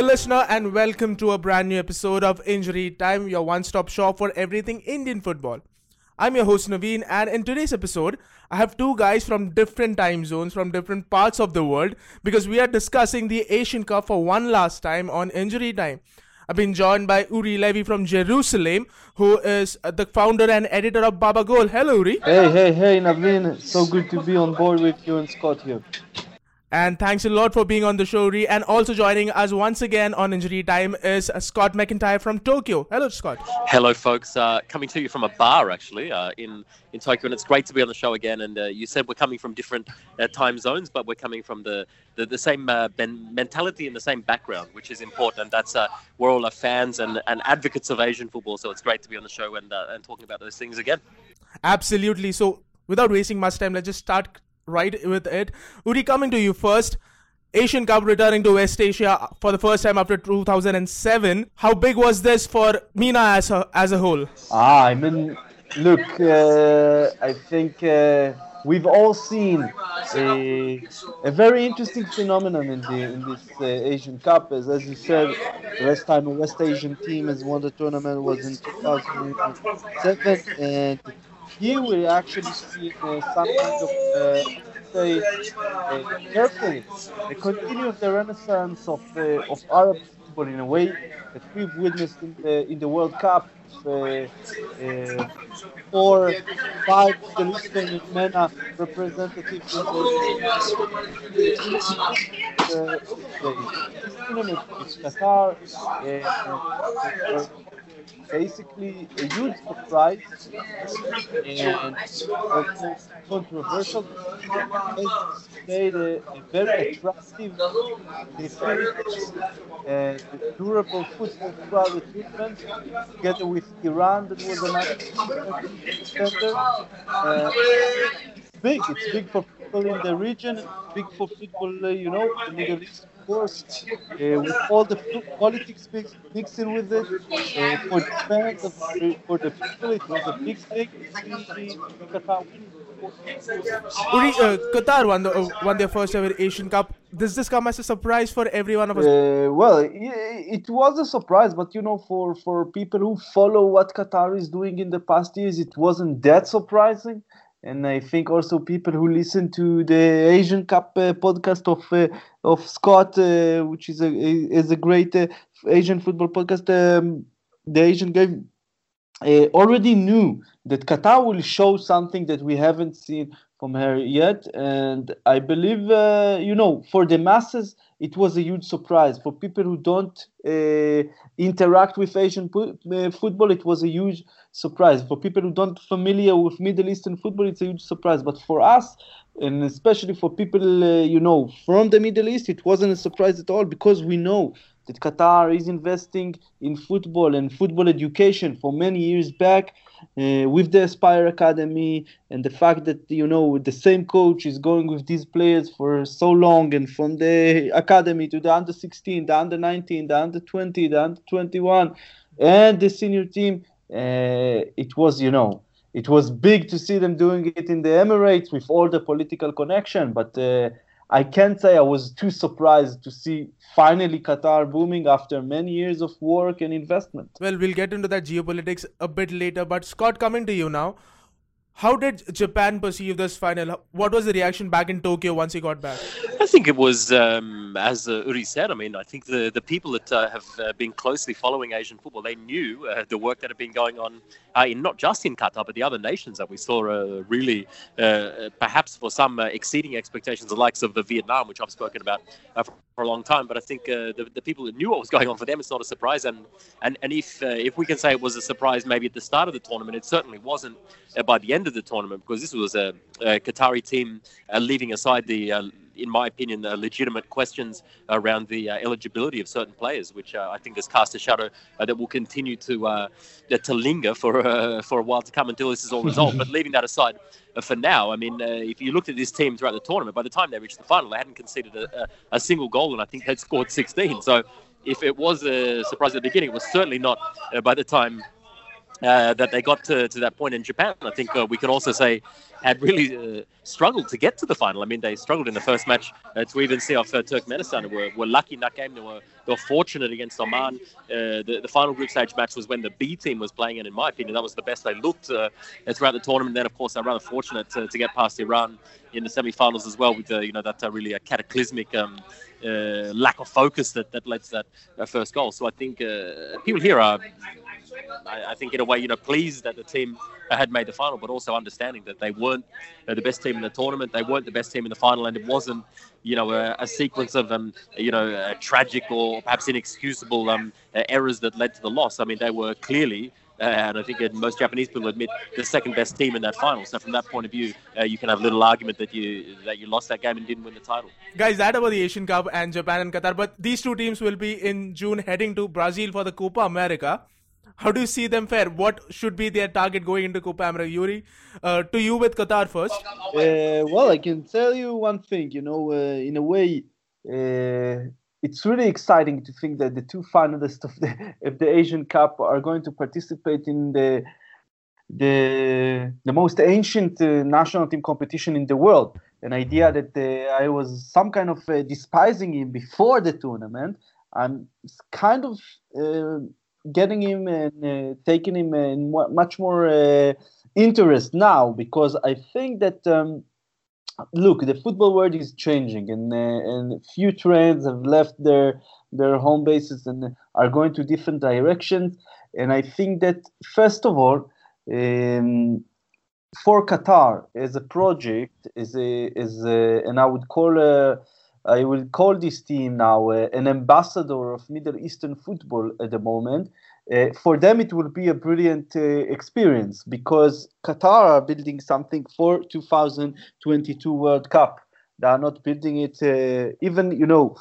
Hey, listener, and welcome to a brand new episode of Injury Time, your one stop shop for everything Indian football. I'm your host Naveen, and in today's episode, I have two guys from different time zones, from different parts of the world, because we are discussing the Asian Cup for one last time on Injury Time. I've been joined by Uri Levy from Jerusalem, who is the founder and editor of Babagol. Hello, Uri. Hey, hey, hey, Naveen. So good to be on board with you and Scott here. And thanks a lot for being on the show, Ree. And also joining us once again on Injury Time is uh, Scott McIntyre from Tokyo. Hello, Scott. Hello, folks. Uh, coming to you from a bar, actually, uh, in, in Tokyo. And it's great to be on the show again. And uh, you said we're coming from different uh, time zones, but we're coming from the, the, the same uh, ben- mentality and the same background, which is important. And that's we're all fans and, and advocates of Asian football. So it's great to be on the show and, and talking about those things again. Absolutely. So without wasting much time, let's just start right with it. Uri, coming to you first. Asian Cup returning to West Asia for the first time after 2007. How big was this for MENA as a, as a whole? Ah, I mean, look, uh, I think uh, we've all seen a, a very interesting phenomenon in, the, in this uh, Asian Cup. As, as you said, the last time a West Asian team has won the tournament was in 2007, and here we actually see uh, some kind of, uh, say, uh, carefully, the continue of the renaissance of, uh, of Arab football in a way that we've witnessed in the, in the World Cup. Uh, uh, four, five Jerusalem and MENA representatives in the, uh, with Qatar. Basically a huge surprise and controversial. Made a, a very attractive, defensive, and durable football the tournament, together with Iran, that was another defender. Uh, big. It's big for people in the region, big for people, uh, you know, the Middle East course, uh, with all the politics mixing with it, uh, for the fans, for the people, it was a big thing. Uri, uh, Qatar won, the, uh, won their first ever Asian Cup. Does this come as a surprise for every one of us? Uh, well, it, it was a surprise, but you know, for, for people who follow what Qatar is doing in the past years, it wasn't that surprising and I think also people who listen to the Asian Cup uh, podcast of uh, of Scott, uh, which is a is a great uh, Asian football podcast, um, the Asian game uh, already knew that Qatar will show something that we haven't seen from her yet, and I believe you know for the masses it was a huge surprise for people who don't interact with Asian football. It was a huge surprise. For people who don't familiar with Middle Eastern football, it's a huge surprise. But for us, and especially for people uh, you know from the Middle East, it wasn't a surprise at all because we know that Qatar is investing in football and football education for many years back. Uh, with the Aspire Academy and the fact that you know the same coach is going with these players for so long and from the academy to the under 16, the under 19, the under 20, the under 21, and the senior team uh, it was, you know, it was big to see them doing it in the Emirates with all the political connection, but uh, I can't say I was too surprised to see finally Qatar booming after many years of work and investment. Well, we'll get into that geopolitics a bit later, but Scott, coming to you now. How did Japan perceive this final? What was the reaction back in Tokyo once he got back? I think it was, um, as uh, Uri said, I mean, I think the, the people that uh, have uh, been closely following Asian football, they knew uh, the work that had been going on uh, in not just in Qatar, but the other nations that we saw uh, really, perhaps for some, exceeding expectations, the likes of the Vietnam, which I've spoken about for, for, a long time. But I think the, the people that knew what was going on for them, it's not a surprise. And and, and if if we can say it was a surprise maybe at the start of the tournament, it certainly wasn't by the end of the tournament because this was a, a Qatari team uh, leaving aside the, uh, in my opinion, uh, legitimate questions around the eligibility of certain players, which I think has cast a shadow that will continue to to linger for for a while to come until this is all resolved. but leaving that aside, for now, I mean, uh, if you looked at this team throughout the tournament, by the time they reached the final, they hadn't conceded a, a, a single goal, and I think they'd scored 16. So, if it was a surprise at the beginning, it was certainly not uh, by the time uh, that they got to, to that point in Japan. I think uh, we can also say had really uh, struggled to get to the final. I mean, they struggled in the first match uh, to even see off uh, Turkmenistan. They were, were lucky in that game. They were, they were fortunate against Oman. Uh, the, the final group stage match was when the B team was playing, and in my opinion, that was the best they looked throughout the tournament. Then, of course, they're rather fortunate to, to get past Iran in the semi-finals as well with you know that really a cataclysmic um, uh, lack of focus that, that led to that, that first goal. So I think uh, people here are I, I, think in a way, you know, pleased that the team had made the final, but also understanding that they weren't uh, the best team in the tournament. They weren't the best team in the final, and it wasn't, you know, a, a sequence of, um, you know, tragic or perhaps inexcusable um, errors that led to the loss. I mean, they were clearly. Uh, and I think most Japanese people admit the second best team in that final. So from that point of view, uh, you can have little argument that you that you lost that game and didn't win the title. Guys, that about the Asian Cup and Japan and Qatar. But these two teams will be in June heading to Brazil for the Copa America. How do you see them fare? What should be their target going into Copa America? Uri, uh, to you with Qatar first. Uh, well, I can tell you one thing. You know, uh, in a way, uh, it's really exciting to think that the two finalists of the of the Asian Cup are going to participate in the the the most ancient uh, national team competition in the world. An idea that uh, I was some kind of despising him before the tournament. I'm kind of getting him and uh, taking him in much more uh, interest now because I think that um, look the football world is changing and uh, and few trends have left their their home bases and are going to different directions and I think that first of all um, for Qatar as a project is a is a, and I would call a I will call this team now uh, an ambassador of Middle Eastern football at the moment. Uh, for them, it will be a brilliant uh, experience because Qatar are building something for 2022 World Cup. They are not building it uh, even, you know,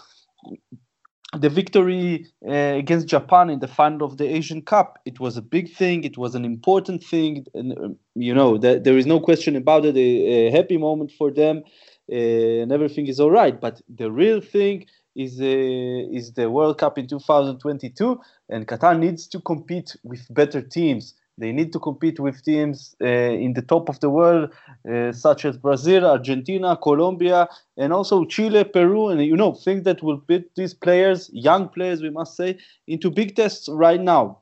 the victory uh, against Japan in the final of the Asian Cup. It was a big thing. It was an important thing, and um, you know, there is no question about it. A, a happy moment for them uh, and everything is all right. But the real thing is uh, is the World Cup in 2022, and Qatar needs to compete with better teams. They need to compete with teams uh, in the top of the world, uh, such as Brazil, Argentina, Colombia, and also Chile, Peru, and you know things that will put these players, young players, we must say, into big tests right now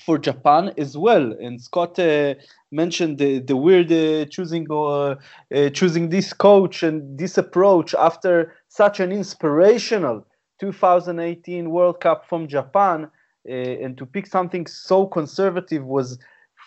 for Japan as well. And Scott uh, mentioned the, the weird uh, choosing uh, uh, choosing this coach and this approach after such an inspirational 2018 World Cup from Japan, uh, and to pick something so conservative was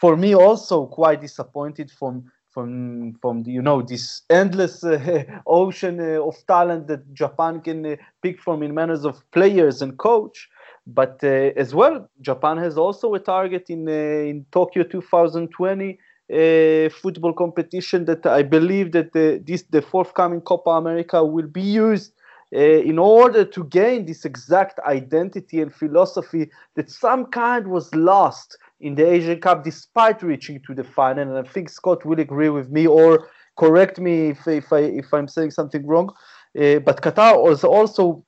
for me also quite disappointed from from from you know this endless uh, ocean of talent that Japan can pick from in manners of players and coach. But uh, as well, Japan has also a target in uh, in Tokyo 2020 uh, football competition that I believe that the, this the forthcoming Copa America will be used uh, in order to gain this exact identity and philosophy that some kind was lost in the Asian Cup despite reaching to the final. And I think Scott will agree with me or correct me if if I if I'm saying something wrong. Uh, but Qatar was also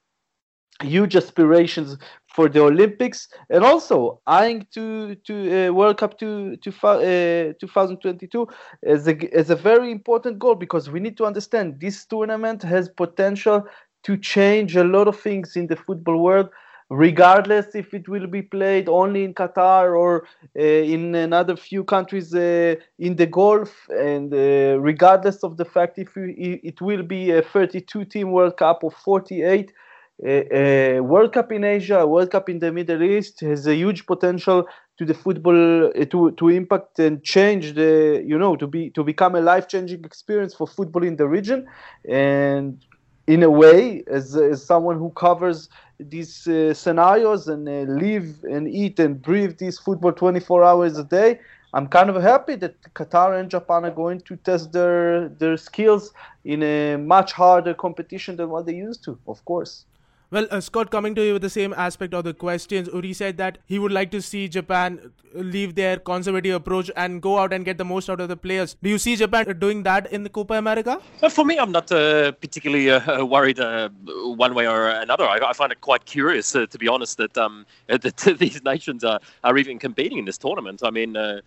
huge aspirations for the Olympics and also eyeing to to uh, World Cup to, to uh, 2022 as a as a very important goal because we need to understand this tournament has potential to change a lot of things in the football world regardless if it will be played only in Qatar or uh, in another few countries uh, in the Gulf, and uh, regardless of the fact if it will be a 32 team World Cup or 48, a, World Cup in Asia, World Cup in the Middle East has a huge potential to the football uh, to to impact and change the you know to be to become a life changing experience for football in the region. And in a way as, as someone who covers these uh, scenarios and live and eat and breathe this football 24 hours a day i'm kind of happy that qatar and japan are going to test their their skills in a much harder competition than what they used to of course Well, uh, Scott, coming to you with the same aspect of the questions, Uri said that he would like to see Japan leave their conservative approach and go out and get the most out of the players. Do you see Japan doing that in the Copa America? Uh, for me, I'm not uh, particularly uh, worried uh, one way or another. I, I, find it quite curious, uh, to be honest, that, um, that these nations are, are even competing in this tournament. I mean, uh,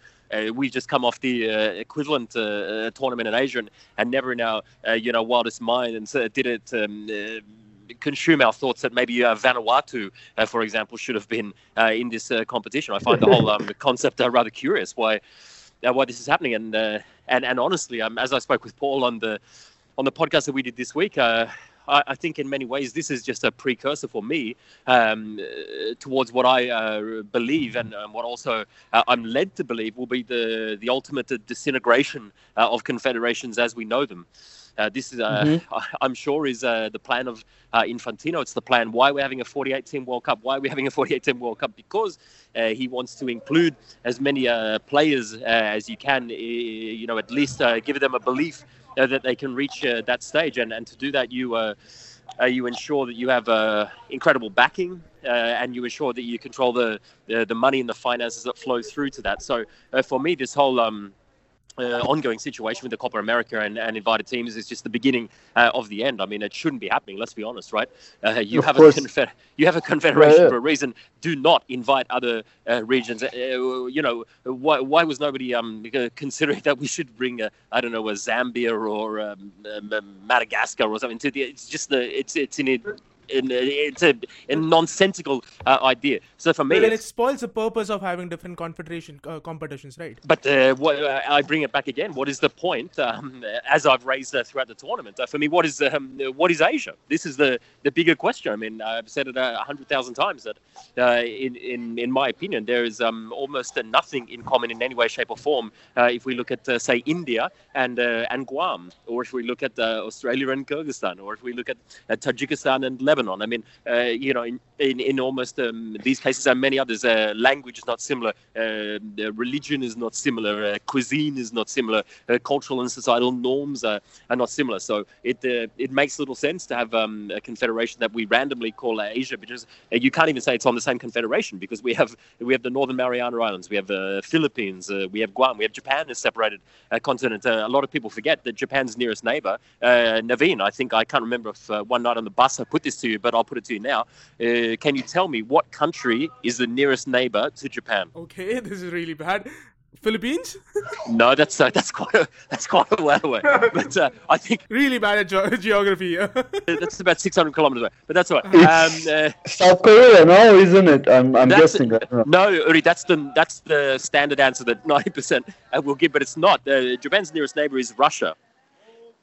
we've just come off the uh, equivalent uh, tournament in Asia and, and never in our you know wildest mind and did it um, consume our thoughts that maybe uh, Vanuatu, uh, for example, should have been uh, in this uh, competition. I find the whole um, concept uh, rather curious. Why, uh, why this is happening? And and and honestly, um, as I spoke with Paul on the on the podcast that we did this week. I, think in many ways this is just a precursor for me um, towards what I believe and um, what also I'm led to believe will be the the ultimate disintegration of confederations as we know them. Uh, this is, uh, mm-hmm. I'm sure, is uh, the plan of uh, Infantino. It's the plan why we're having a 48 team World Cup. Why we're we having a 48 team World Cup? Because uh, he wants to include as many uh, players as you can. you know, at least give them a belief that they can reach that stage. And, and to do that, you uh, you ensure that you have uh, incredible backing uh, and you ensure that you control the, the, the money and the finances that flow through to that. So for me, this whole um, uh, ongoing situation with the Copa America and, and invited teams is just the beginning uh, of the end. I mean, it shouldn't be happening. Let's be honest, right? Uh, you of have course. a confer- you have a confederation yeah, yeah. for a reason. Do not invite other uh, regions. Uh, you know, why, why was nobody um, considering that we should bring a, I don't know a Zambia or um, um, Madagascar or something to the? It's just the it's it's in it it's a, a nonsensical uh, idea. So for me, well, it spoils the purpose of having different confederation uh, competitions, right? But uh, what, uh, I bring it back again. What is the point? Um, as I've raised uh, throughout the tournament, uh, for me, what is um, what is Asia? This is the the bigger question. I mean, I've said it a hundred thousand times that, in in in my opinion, there is um, almost nothing in common in any way, shape, or form. if we look at say India and and Guam, or if we look at Australia and Kyrgyzstan, or if we look at Tajikistan and Lebanon Lebanon. I mean, uh, you know, in, in, in almost um, these cases and many others, uh, language is not similar, uh, religion is not similar, uh, cuisine is not similar, uh, cultural and societal norms are, are not similar. So it it makes little sense to have um, a confederation that we randomly call Asia because you can't even say it's on the same confederation because we have we have the Northern Mariana Islands, we have the Philippines, we have Guam, we have Japan as separated continent. a lot of people forget that Japan's nearest neighbor, Naveen, I think I can't remember if one night on the bus I put this to you, but I'll put it to you now. Uh, can you tell me what country is the nearest neighbor to Japan? Okay, this is really bad. Philippines? no, that's uh, that's quite a that's quite a way away. But uh, I think really bad at ge- geography. that's about six hundred kilometers away. But that's all right. Um, uh, South Korea, no, isn't it? I'm, I'm guessing. no, Uri, that's the that's the standard answer that ninety percent will give, but it's not. Uh, Japan's nearest neighbor is Russia.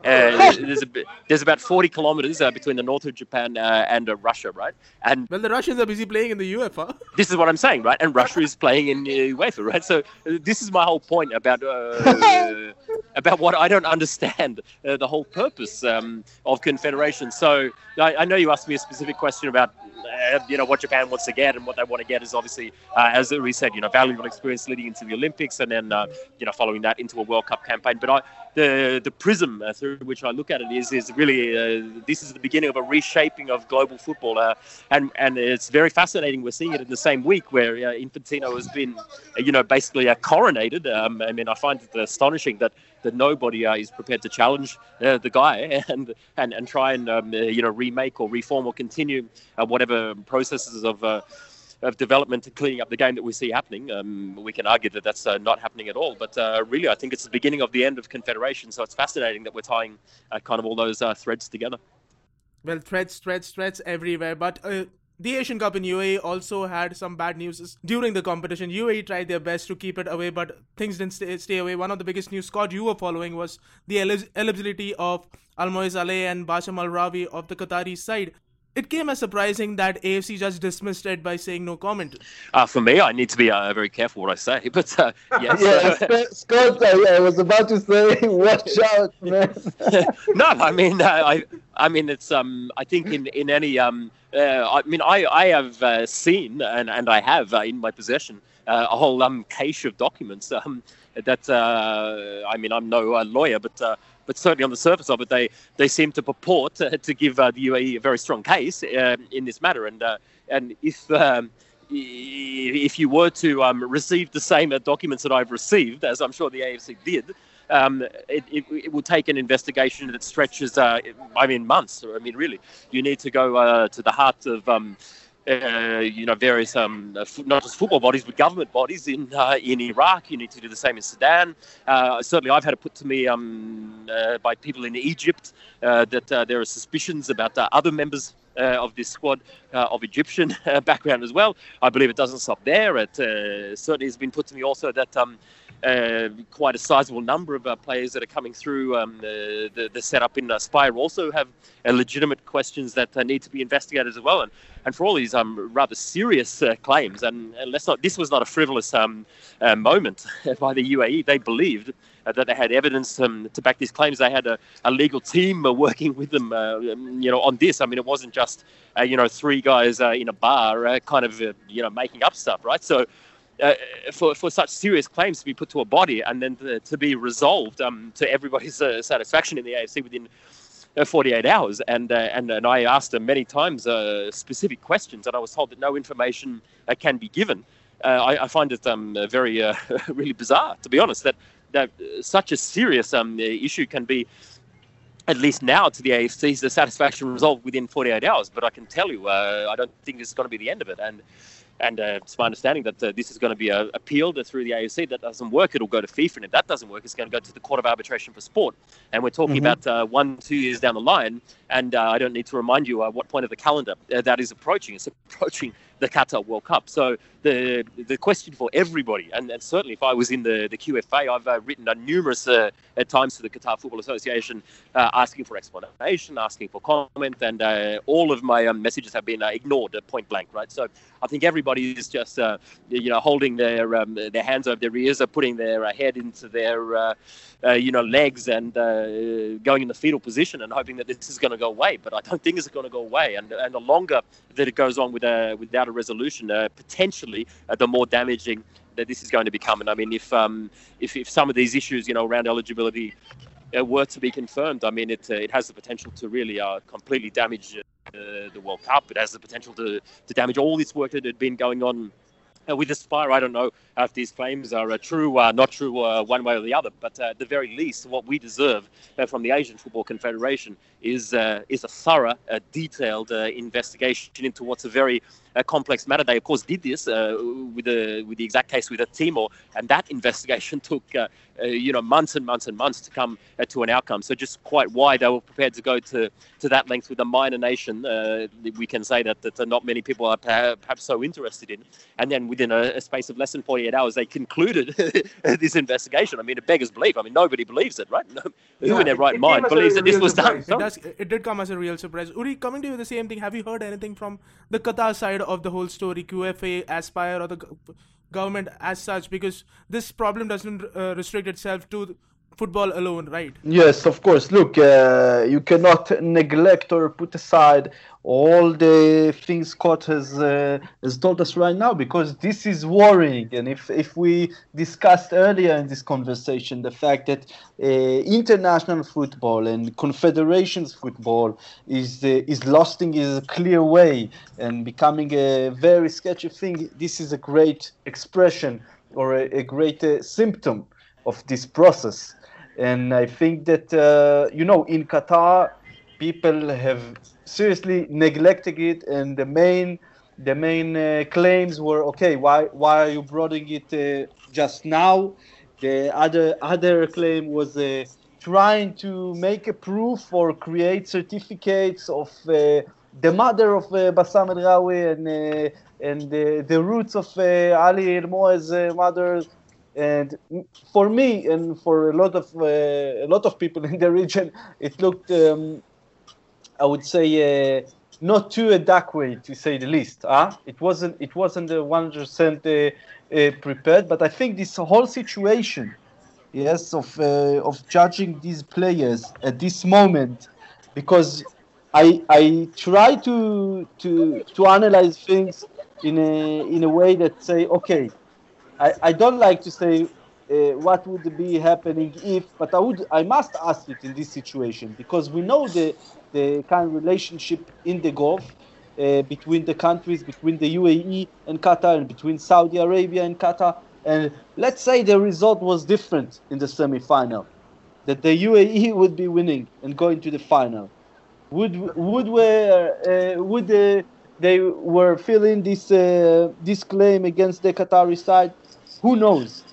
Uh, there's, a, there's about 40 kilometers uh, between the north of Japan uh, and uh, Russia, right? And well, the Russians are busy playing in the UEFA. This is what I'm saying, right? And Russia is playing in UEFA, right? So uh, this is my whole point about uh, about what I don't understand the whole purpose um, of confederation. So I, I, know you asked me a specific question about you know what Japan wants to get, and what they want to get is obviously, as we said, you know, valuable experience leading into the Olympics, and then you know following that into a World Cup campaign. But I the the prism uh, through which I look at it is is really uh, this is the beginning of a reshaping of global football, uh, and and it's very fascinating. We're seeing it in the same week where uh, Infantino has been, uh, you know, basically uh, coronated. Um, I mean, I find it astonishing that that nobody is prepared to challenge the guy and and and try and um, you know remake or reform or continue whatever processes of of development and cleaning up the game that we see happening. Um, we can argue that that's uh, not happening at all, but uh, really, I think it's the beginning of the end of Confederation. So it's fascinating that we're tying uh, kind of all those uh, threads together. Well, threads, threads, threads everywhere, but. The Asian Cup in UAE also had some bad news during the competition. UAE tried their best to keep it away, but things didn't stay, stay away. One of the biggest news, Scott, you were following was the eligibility of Almoez Ali and Bassam Al Rawi of the Qatari side it came as surprising that AFC just dismissed it by saying no comment. Uh, for me, I need to be uh, very careful what I say, but uh, yes. yeah, Scott, I, was about to say, watch out, man. no, I mean, uh, I, I mean, it's um, I think in in any um, uh, I mean, I I have uh, seen and and I have in my possession a whole um cache of documents um that I mean, I'm no lawyer, but but certainly on the surface of it, they they seem to purport uh, to give uh, the UAE a very strong case uh, in this matter. And uh, and if um, if you were to um, receive the same documents that I've received, as I'm sure the AFC did, um, it, it, it, will take an investigation that stretches, uh, I mean, months. I mean, really, you need to go uh, to the heart of. Uh, you know, various um, uh, not just football bodies, but government bodies in uh, in Iraq. You need to do the same in Sudan. Uh, certainly, I've had it put to me um, uh, by people in Egypt that there are suspicions about other members of this squad of Egyptian background as well. I believe it doesn't stop there. It certainly has been put to me also that. Um, uh, quite a sizable number of uh, players that are coming through um, the, the, the, setup in uh, Aspire also have uh, legitimate questions that uh, need to be investigated as well. And, and for all these um, rather serious uh, claims, and, and, let's not, this was not a frivolous um, moment by the UAE. They believed that they had evidence um, to back these claims. They had a, a legal team working with them, um, you know, on this. I mean, it wasn't just, you know, three guys in a bar kind of, you know, making up stuff, right? So uh, for, for such serious claims to be put to a body and then to, to be resolved um, to everybody's uh, satisfaction in the AFC within uh, 48 hours. And, uh, and, and I asked them many times uh, specific questions, and I was told that no information uh, can be given. I, I, find it um, very, really bizarre, to be honest, that, that such a serious um, issue can be at least now to the AFC's the satisfaction resolved within 48 hours. But I can tell you, I don't think this is going to be the end of it. And and uh, it's my understanding that uh, this is going to be uh, appealed through the AFC. That doesn't work, it'll go to FIFA. And if that doesn't work, it's going to go to the Court of Arbitration for Sport. And we're talking mm-hmm. about uh, one, two years down the line. And uh, I don't need to remind you uh, what point of the calendar that is approaching. It's approaching the Qatar World Cup. So the the question for everybody, and, and certainly if I was in the, the QFA, I've uh, written uh, numerous uh, at times to the Qatar Football Association uh, asking for explanation, asking for comment, and uh, all of my um, messages have been uh, ignored point blank, right? So I think everybody is just you know holding their um, their hands over their ears, or putting their head into their you know legs and going in the fetal position and hoping that this is going to go away. But I don't think it's going to go away, and and the longer that it goes on with without a resolution, potentially uh, the more damaging that this is going to become. And I mean, if um, if, if some of these issues, you know, around eligibility uh, were to be confirmed, I mean, it uh, it has the potential to really uh, completely damage uh, the World Cup. It has the potential to to damage all this work that had been going on. Uh, with Aspire, I don't know if these claims are uh, true, uh, not true, uh, one way or the other. But at the very least, what we deserve from the Asian Football Confederation is is a thorough, detailed investigation into what's a very a complex matter. They, of course, did this uh, with the with the exact case with a Timor, and that investigation took uh, uh, you know months and months and months to come uh, to an outcome. So just quite why they were prepared to go to, to that length with a minor nation, uh, we can say that that not many people are perhaps so interested in. And then within a, a space of less than 48 hours, they concluded this investigation. I mean, it beggars belief. I mean, nobody believes it, right? No, yeah, who in their right mind believes that this was done? It, does, it did come as a real surprise. Uri, coming to you the same thing. Have you heard anything from the Qatar side of the whole story, QFA, Aspire, or the government as such? Because this problem doesn't uh, restrict itself to football alone, right? Yes, of course. Look, uh, you cannot neglect or put aside all the things Scott has uh, has told us right now because this is worrying. And if if we discussed earlier in this conversation the fact that uh, international football and confederations football is uh, is in a clear way and becoming a very sketchy thing, this is a great expression or a, a great uh, symptom of this process. And I think that, uh, you know, in Qatar, people have seriously neglected it. And the main, the main uh, claims were, okay, why, why are you bringing it uh, just now? The other, other claim was uh, trying to make a proof or create certificates of uh, the mother of uh, Bassam El Rawi and, uh, and the roots of Ali El Elmo's mother and for me and for a lot of uh, a lot of people in the region, it looked, um, I would say, uh, not too adequate to say the least. Huh? It wasn't it wasn't one percent uh, prepared, but I think this whole situation, yes, of uh, of judging these players at this moment, because I I try to to to analyze things in a in a way that say okay I, I don't like to say uh, what would be happening if. But I would, I must ask it in this situation because we know the the kind of relationship in the Gulf uh, between the countries, between the UAE and Qatar, and between Saudi Arabia and Qatar. And let's say the result was different in the semi-final, that the UAE would be winning and going to the final. Would would were uh, would uh, they were feeling this uh, this claim against the Qatari side? Who knows?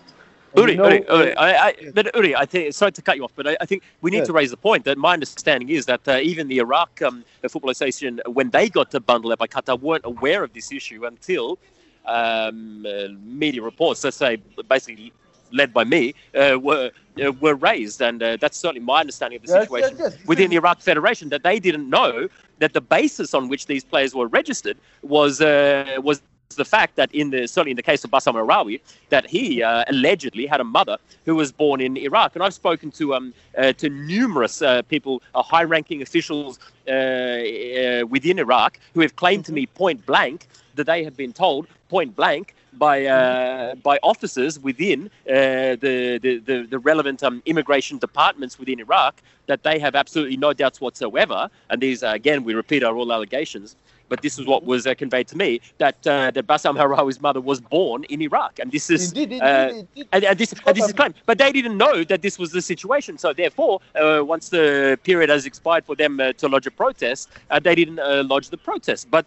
Uri, know, Uri, Uri, I, I, but Uri, I think sorry to cut you off, but I, I think we need yeah. to raise the point that my understanding is that uh, even the Iraq um, Football Association, when they got to bundle up by Qatar, weren't aware of this issue until um, uh, media reports, let's say, basically led by me, uh, were uh, were raised, and uh, that's certainly my understanding of the yes, situation yes, yes. within the Iraq Federation that they didn't know that the basis on which these players were registered was uh, was the fact that in the certainly in the case of Bassam Al Rawi, that he uh, allegedly had a mother who was born in Iraq, and I've spoken to um uh, to numerous uh, people, uh, high-ranking officials uh, uh, within Iraq, who have claimed to me point blank that they have been told point blank by uh, by officers within uh, the, the, the the relevant um, immigration departments within Iraq that they have absolutely no doubts whatsoever. And these, uh, again, we repeat, are all allegations but this is what was uh, conveyed to me that uh, that Bassam Al Rawi's mother was born in Iraq, and this is indeed, indeed, uh, indeed. And, and, this and this is claimed, but they didn't know that this was the situation. So therefore, uh, once the period has expired for them uh, to lodge a protest, uh, they didn't lodge the protest. But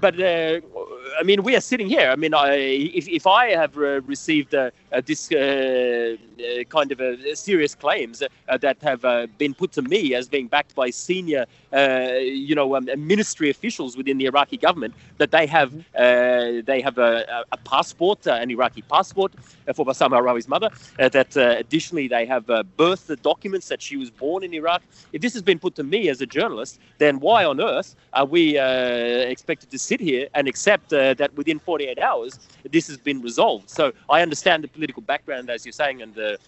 but uh, I mean, we are sitting here. I mean, I, if, if I have uh, received uh, this uh, uh, kind of serious claims uh, that have been put to me as being backed by senior, you know, um, ministry officials within the Iraqi government, that they have they have a, a passport, an Iraqi passport for Bassam Al Rawi's mother. that additionally they have birth documents that she was born in Iraq. If this has been put to me as a journalist, then why on earth are we expected to sit here and accept that within 48 hours this has been resolved? So I understand the political background, as you're saying, and the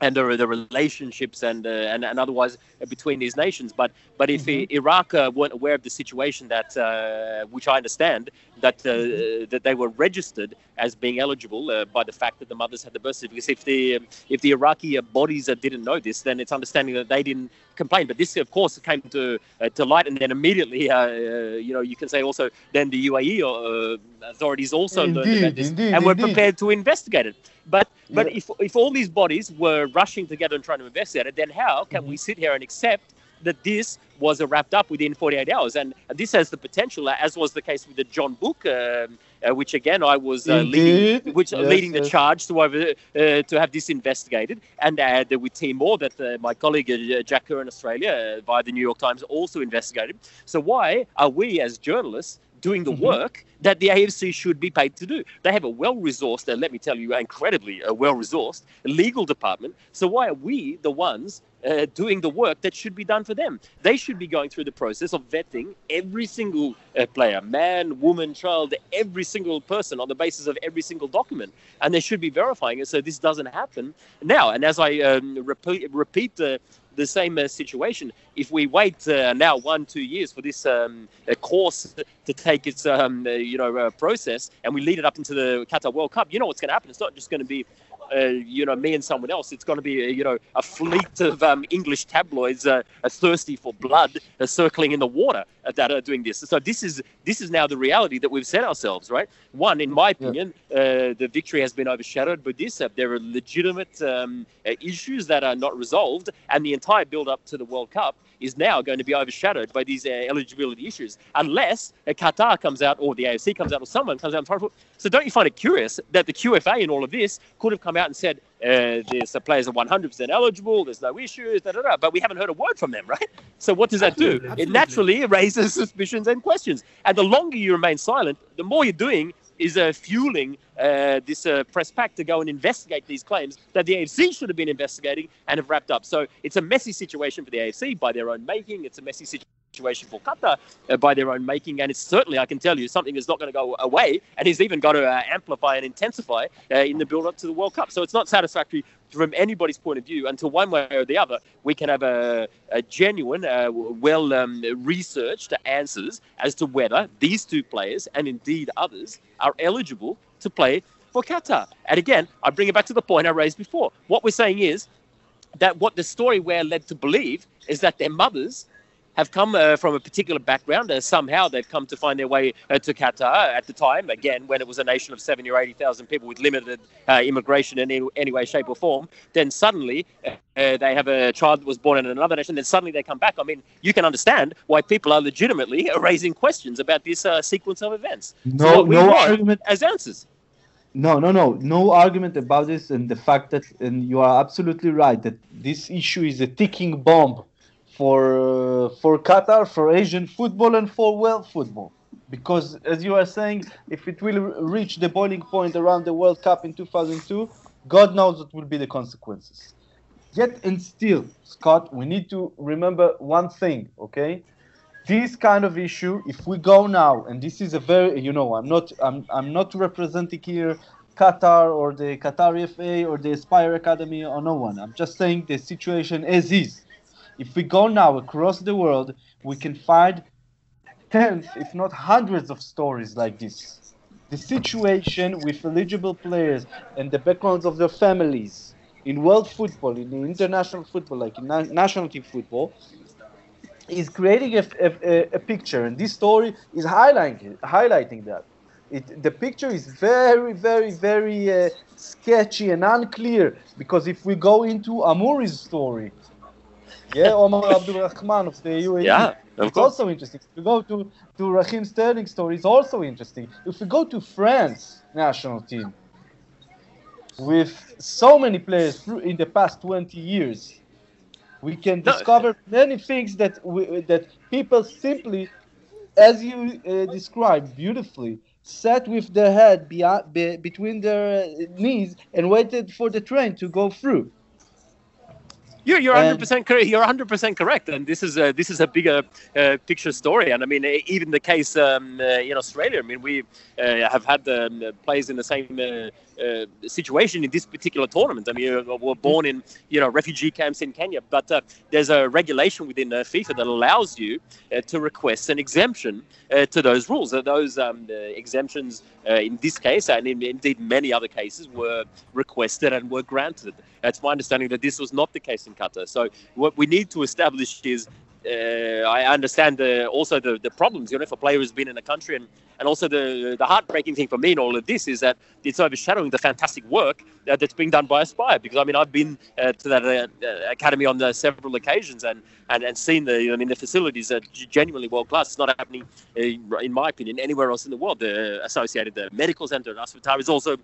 and the, the relationships and, uh, and and otherwise between these nations. But but if mm-hmm. Iraq uh, weren't aware of the situation that, uh, which I understand, that uh, mm-hmm. that they were registered as being eligible uh, by the fact that the mothers had the birth certificates. If the if the Iraqi bodies didn't know this, then it's understanding that they didn't complain. But this, of course, came to uh, to light, and then immediately, uh, uh, you know, you can say also then the UAE authorities also indeed, learned about this indeed, and were indeed. prepared to investigate it. But but yeah. if if all these bodies were rushing together and trying to investigate it, then how can mm-hmm. we sit here and accept that this was wrapped up within 48 hours? And this has the potential, as was the case with the John Book. Um, uh, which again I was uh, leading, which yes, leading yes. the charge to over uh, to have this investigated, and uh, with Timor that uh, my colleague uh, Jack Kerr in Australia via the New York Times also investigated. So why are we as journalists doing the mm-hmm. work that the AFC should be paid to do. They have a well resourced, and let me tell you, incredibly well resourced legal department. So why are we the ones uh, doing the work that should be done for them? They should be going through the process of vetting every single uh, player, man, woman, child, every single person on the basis of every single document, and they should be verifying it so this doesn't happen now. And as I um, repeat, repeat the the same uh, situation. If we wait uh, now one, two years for this um, course to take its um, uh, you know uh, process, and we lead it up into the Qatar World Cup, you know what's going to happen. It's not just going to be uh, you know, me and someone else. It's going to be, uh, you know, a fleet of um, English tabloids uh, thirsty for blood uh, circling in the water that are doing this. So this is this is now the reality that we've set ourselves, right? One, in my opinion, yeah. the victory has been overshadowed by this. there are legitimate um, issues that are not resolved, and the entire build-up to the World Cup is now going to be overshadowed by these uh, eligibility issues, unless Qatar comes out or the AFC comes out or someone comes out and. So don't you find it curious that the QFA in all of this could have come out and said uh, the players are 100% eligible, there's no issues, da, da, da, but we haven't heard a word from them, right? So what does that do? Absolutely. It naturally raises suspicions and questions. And the longer you remain silent, the more you're doing is uh, fueling uh, this uh, press pack to go and investigate these claims that the AFC should have been investigating and have wrapped up. So it's a messy situation for the AFC by their own making. It's a messy situation for Qatar uh, by their own making. And it's certainly, I can tell you, something that's not going to go away and is even got to uh, amplify and intensify uh, in the build up to the World Cup. So it's not satisfactory from anybody's point of view until one way or the other we can have a, a genuine, uh, well um, researched answers as to whether these two players and indeed others are eligible to play for Qatar. And again, I bring it back to the point I raised before. What we're saying is that what the story we're led to believe is that their mothers have come uh, from a particular background. Uh, somehow they've come to find their way uh, to Qatar at the time, again, when it was a nation of 70 or 80,000 people with limited uh, immigration in any, any, way, shape, or form. Then suddenly uh, they have a child that was born in another nation. Then suddenly they come back. I mean, you can understand why people are legitimately raising questions about this uh, sequence of events. No, so no argument as answers. No, no, no, no argument about this, and the fact that, and you are absolutely right that this issue is a ticking bomb for uh, for Qatar, for Asian football, and for world football. Because as you are saying, if it will reach the boiling point around the World Cup in 2002, God knows what will be the consequences. Yet and still, Scott, we need to remember one thing, okay? This kind of issue, if we go now, and this is a very, you know, I'm not, I'm, I'm not representing here Qatar or the Qatari FA or the Aspire Academy or no one. I'm just saying the situation as is. If we go now across the world, we can find tens, if not hundreds, of stories like this. The situation with eligible players and the backgrounds of their families in world football, in international football, like in na- national team football, is creating a, a, a, picture, and this story is highlighting highlighting that. It, the picture is very, very, very uh, sketchy and unclear because if we go into Amouri's story, yeah, Omar Abdul Rahman of the UAE. Yeah, it's course. also interesting. If we go to, to Raheem Sterling's story, it's also interesting. If we go to France national team, with so many players in the past 20 years, we can discover many things that we, that people simply, as you uh, described beautifully, sat with their head be, be, between their knees and waited for the train to go through. You're you're 100 percent correct. You're 100 percent correct, and this is a this is a bigger uh, picture story. And I mean, even the case um, uh, in Australia. I mean, we uh, have had um, players in the same uh, uh, situation in this particular tournament. I mean, we're born in you know refugee camps in Kenya, but uh, there's a regulation within FIFA that allows you to request an exemption to those rules. those um, exemptions, in this case, and in, indeed many other cases, were requested and were granted. It's my understanding that this was not the case in Qatar. So what we need to establish is uh, I understand the, also the, the problems, you know, if a player has been in a country, and, and also the the heartbreaking thing for me in all of this is that it's overshadowing the fantastic work uh, that's being done by Aspire. Because I mean, I've been uh, to that uh, uh, academy on uh, several occasions and, and, and seen the I mean the facilities are genuinely world class. It's not happening, in my opinion, anywhere else in the world. The associated the medical center at Aspetar is also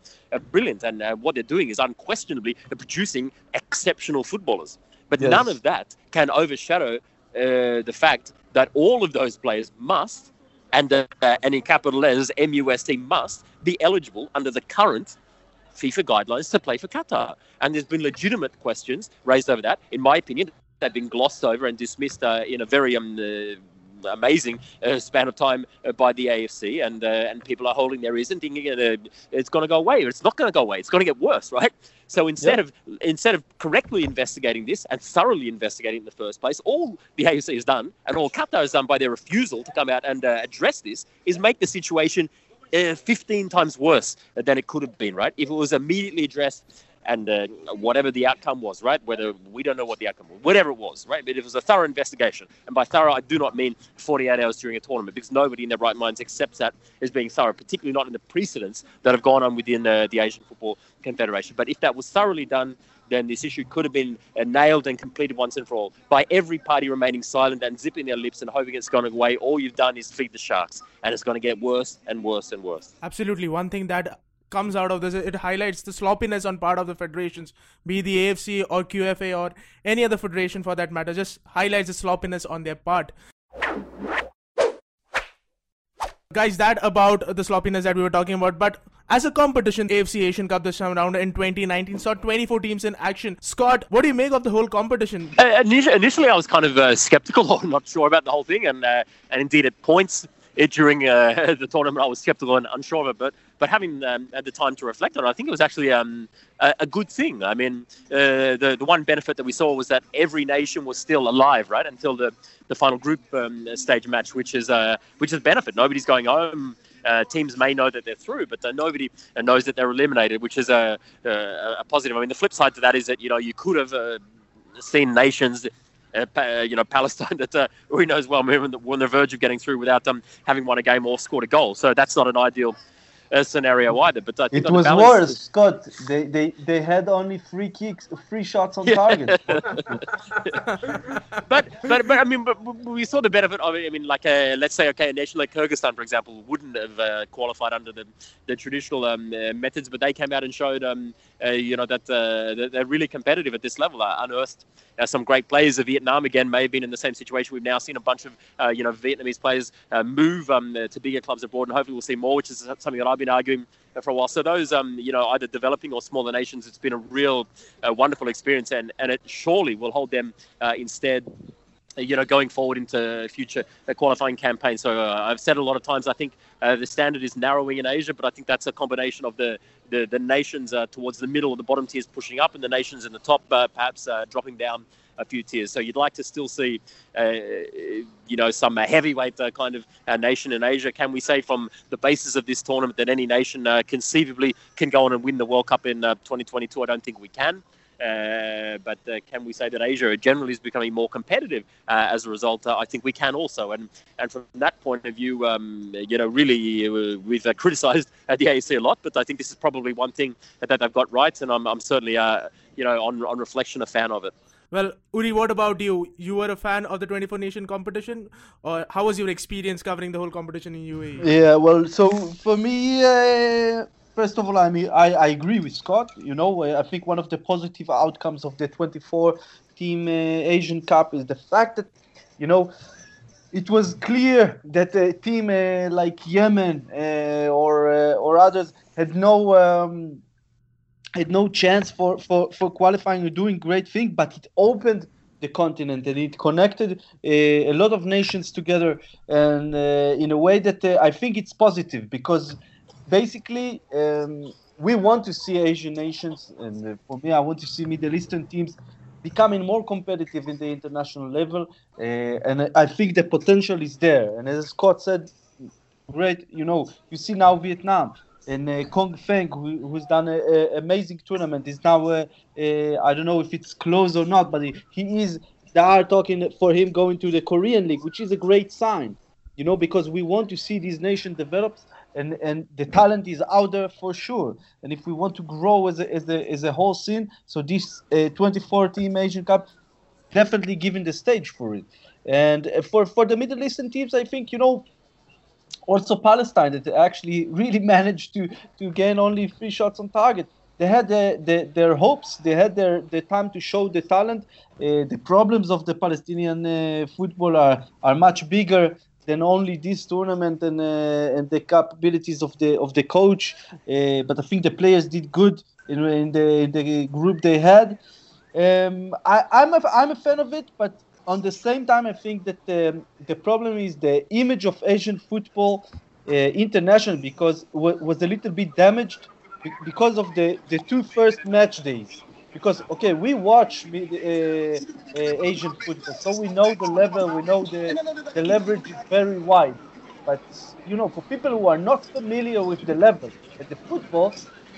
brilliant, and what they're doing is unquestionably producing exceptional footballers. But yes. none of that can overshadow uh, the fact that all of those players must, and, uh, and in capital letters, MUST must be eligible under the current FIFA guidelines to play for Qatar. And there's been legitimate questions raised over that. In my opinion, they've been glossed over and dismissed uh, in a very um, uh, amazing uh, span of time uh, by the AFC, and uh, and people are holding their ears and thinking uh, it's going to go away. It's not going to go away. It's going to get worse, right? So instead of instead of correctly investigating this and thoroughly investigating in the first place, all the AFC has done and all Qatar has done by their refusal to come out and uh, address this is make the situation uh, 15 times worse than it could have been, right? If it was immediately addressed and uh, whatever the outcome was, right? Whether we don't know what the outcome was, whatever it was, right? But it was a thorough investigation. And by thorough, I do not mean 48 hours during a tournament because nobody in their right minds accepts that as being thorough, particularly not in the precedents that have gone on within uh, the Asian Football Confederation. But if that was thoroughly done, then this issue could have been uh, nailed and completed once and for all. By every party remaining silent and zipping their lips and hoping it's going away, all you've done is feed the sharks, and it's going to get worse and worse and worse. Absolutely. One thing that comes out of this it highlights the sloppiness on part of the federations be the afc or qfa or any other federation for that matter just highlights the sloppiness on their part guys that about the sloppiness that we were talking about but as a competition afc asian cup this time around in 2019 saw 24 teams in action scott what do you make of the whole competition uh, initially i was kind of uh, skeptical or not sure about the whole thing and uh, and indeed at points it, during uh, the tournament, I was skeptical and unsure of it. But but having um, the time to reflect on it, I think it was actually um, a, a, good thing. I mean, uh, the the one benefit that we saw was that every nation was still alive, right, until the, the final group um, stage match, which is uh, which is a benefit. Nobody's going home uh, teams may know that they're through, but nobody knows that they're eliminated, which is a, a, a, positive. I mean, the flip side to that is that you know you could have uh, seen nations. Uh, you know, Palestine that uh, who knows well, moving on the verge of getting through without um, having won a game or scored a goal. So that's not an ideal uh, scenario either. But I think it was balance, worse, Scott. They, they they had only three kicks, three shots on yeah. target. but but but I mean, but we saw the benefit of it. I mean, like uh, let's say, okay, a nation like Kyrgyzstan, for example, wouldn't have uh, qualified under the the traditional um, uh, methods, but they came out and showed, um, uh, you know, that, that, they're really competitive at this level. unearthed some great players. Of Vietnam again may have been in the same situation. We've now seen a bunch of you know Vietnamese players move um, to bigger clubs abroad, and hopefully we'll see more, which is something that I've been arguing for a while. So those, um, you know, either developing or smaller nations, it's been a real uh, wonderful experience, and and it surely will hold them uh, instead. You know, going forward into future uh, qualifying campaigns. So uh, I've said a lot of times. I think uh, the standard is narrowing in Asia, but I think that's a combination of the the, the nations towards the middle or the bottom tiers pushing up, and the nations in the top perhaps dropping down a few tiers. So you'd like to still see, uh, you know, some heavyweight uh, kind of uh, nation in Asia. Can we say from the basis of this tournament that any nation uh, conceivably can go on and win the World Cup in uh, 2022? I don't think we can. Uh, but uh, can we say that Asia generally is becoming more competitive uh, as a result? I think we can also, and and from that point of view, um, you know, really we've criticised the AFC a lot, but I think this is probably one thing that, that they've got right, and I'm, I'm certainly, you know, on on reflection, a fan of it. Well, Uri, what about you? You were a fan of the 24 nation competition, or how was your experience covering the whole competition in UAE? Yeah, well, so for me, uh, first of all, I mean, I, I agree with Scott. You know, uh, I think one of the positive outcomes of the 24 team uh, Asian Cup is the fact that, you know, it was clear that a team uh, like Yemen uh, or uh, or others had no. Um, had no chance for, for, for qualifying or doing great thing, but it opened the continent and it connected uh, a lot of nations together and in a way that I think it's positive because basically um, we want to see Asian nations and uh, for me I want to see Middle Eastern teams becoming more competitive in the international level uh, and I think the potential is there and as Scott said great you know you see now Vietnam and uh, Cong Phuong, who, who's done an amazing tournament, is now uh, uh, I don't know if it's close or not, but he, he is. They are talking for him going to the Korean League, which is a great sign, you know, because we want to see these nations develop, and and the talent is out there for sure. And if we want to grow as a as a, as a whole scene, so this uh, 24 team Asian Cup definitely giving the stage for it. And uh, for for the Middle Eastern teams, I think you know also Palestine that actually really managed to to gain only three shots on target. They had the, the, their hopes. They had their, the time to show the talent. Uh, the problems of the Palestinian uh, football are, are much bigger than only this tournament and uh, and the capabilities of the of the coach. Uh, but I think the players did good in, in the in the group they had. Um, I, I'm a, I'm a fan of it, but on the same time, I think that the, the problem is the image of Asian football uh, international because w- was a little bit damaged because of the, the two first match days. Because okay, we watch uh, uh, Asian football, so we know the level, we know the the leverage is very wide. But you know, for people who are not familiar with the level at the football,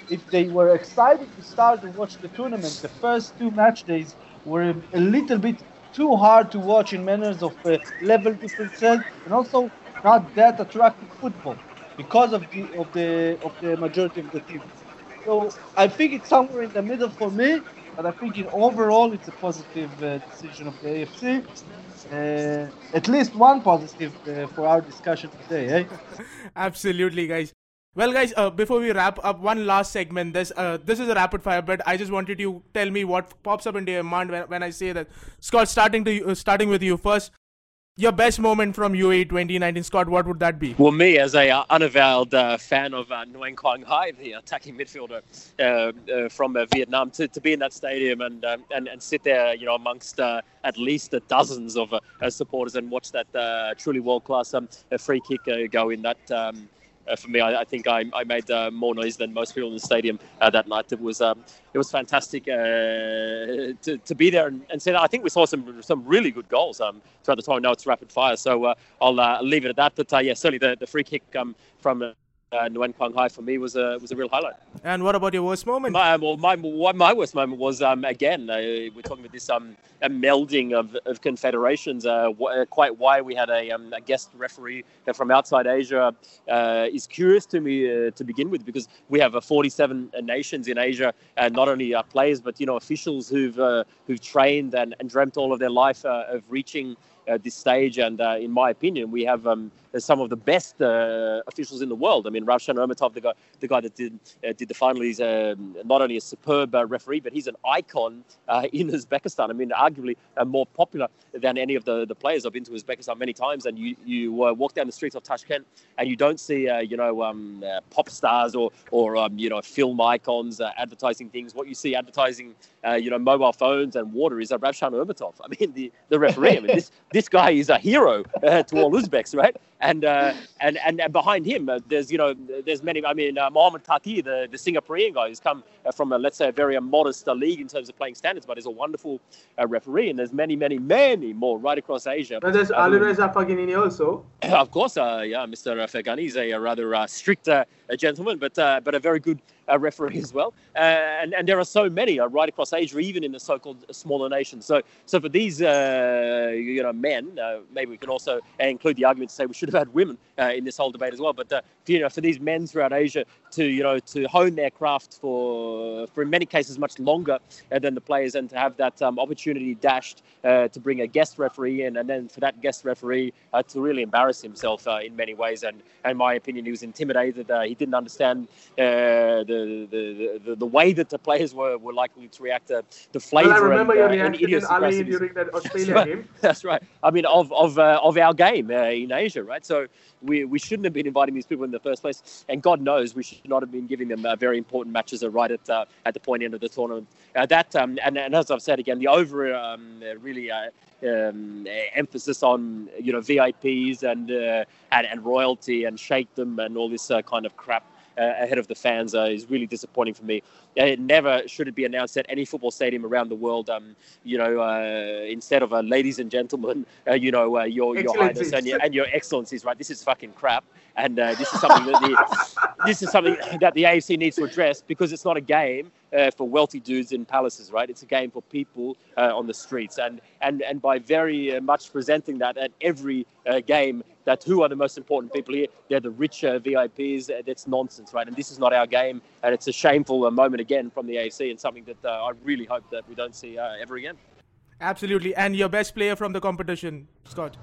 if they were excited to start to watch the tournament, the first two match days were a little bit too hard to watch in manners of uh, level differences and also not that attractive football because of the of the of the majority of the teams. So I think it's somewhere in the middle for me, but I think in overall it's a positive uh, decision of the AFC. Uh, at least one positive uh, for our discussion today, eh? Absolutely, guys. Well, guys, uh, before we wrap up, one last segment. This uh, this is a rapid fire, but I just wanted you tell me what pops up into your mind when, when I say that. Scott, starting to uh, starting with you first. Your best moment from UAE 2019, Scott, what would that be? Well, me as a uh, unavowed uh, fan of uh, Nguyen Quang Hai, the attacking midfielder uh, uh, from uh, Vietnam, to, to be in that stadium and um, and, and sit there, you know, amongst at least dozens of supporters and watch that truly world class um, free kick go in that. Um, for me, I, I think I, I made uh, more noise than most people in the stadium uh, that night. It was um, it was fantastic to, to be there and, and see that. I think we saw some some really good goals um, throughout the time. I know it's rapid fire, so I'll leave it at that. But yeah, certainly the, the free kick um, from uh, Nguyen Quang Hai for me was a was a real highlight. And what about your worst moment? My well, my my worst moment was um, again uh, we're talking about this um a melding of, of confederations. Uh, w- quite why we had a, um, a guest referee from outside Asia uh, is curious to me uh, to begin with because we have uh, 47 nations in Asia and not only players but you know officials who've who've trained and, and dreamt all of their life of reaching at this stage. And uh, in my opinion, we have um, some of the best uh, officials in the world. I mean, Ravshan Ermatov, the guy, the guy that did uh, did the final, he's um, not only a superb uh, referee, but he's an icon uh, in Uzbekistan. I mean, arguably uh, more popular than any of the, the players. I've been to Uzbekistan many times, and you you walk down the streets of Tashkent, and you don't see you know um, pop stars or or um, you know film icons advertising things. What you see advertising, you know, mobile phones and water is uh, Ravshan Ermatov. I mean, the, the referee. I mean, this this guy is a hero to all Uzbeks, right? And uh, and and behind him, uh, there's you know there's many. I mean, uh, Mohamed Taqi, the, the Singaporean guy, who's come uh, from a, let's say a very uh, modest uh, league in terms of playing standards, but is a wonderful referee. And there's many, many, many more right across Asia. But there's um, Alireza Faghani also. Of course, yeah, Mr. Faghani is a, a rather strict gentleman, but but a very good uh, referee as well. Uh, and, and there are so many uh, right across Asia, even in the so-called smaller nations. So, so for these, uh, you know, men, uh, maybe we can also include the argument to say we should have had women in this whole debate as well. But for, you know, for these men throughout Asia to, you know, to hone their craft for, for in many cases much longer than the players, and to have that um, opportunity dashed to bring a guest referee in, and then for that guest referee to really embarrass himself in many ways. And, in my opinion, he was intimidated. he didn't understand the the, the, the, way that the players were, were likely to react to the flavour. Well, I remember and, your uh, reaction in Ali during that Australia that's game. That's right. I mean, of of uh, of our game uh, in Asia, right? So we, we shouldn't have been inviting these people in the first place, and God knows we should not have been giving them uh, very important matches right at uh, at the point end of the tournament. Uh, that um, and, and as I've said again, the over um, really. Um, emphasis on you know VIPs and, and and royalty and shake them and all this kind of crap uh, ahead of the fans uh, is really disappointing for me. It never should it be announced at any football stadium around the world. Um, you know, uh, instead of ladies and gentlemen, you know, your your highness and your, and your excellencies, right? This is fucking crap, and this is something that the this is something that the AFC needs to address because it's not a game uh, for wealthy dudes in palaces, right? It's a game for people uh, on the streets, and and and by very uh, much presenting that at every game, that who are the most important people here? They're the richer VIPs. That's nonsense, right? And this is not our game, and it's a shameful moment again from the AC and something that I really hope that we don't see ever again. Absolutely, and your best player from the competition, Scott.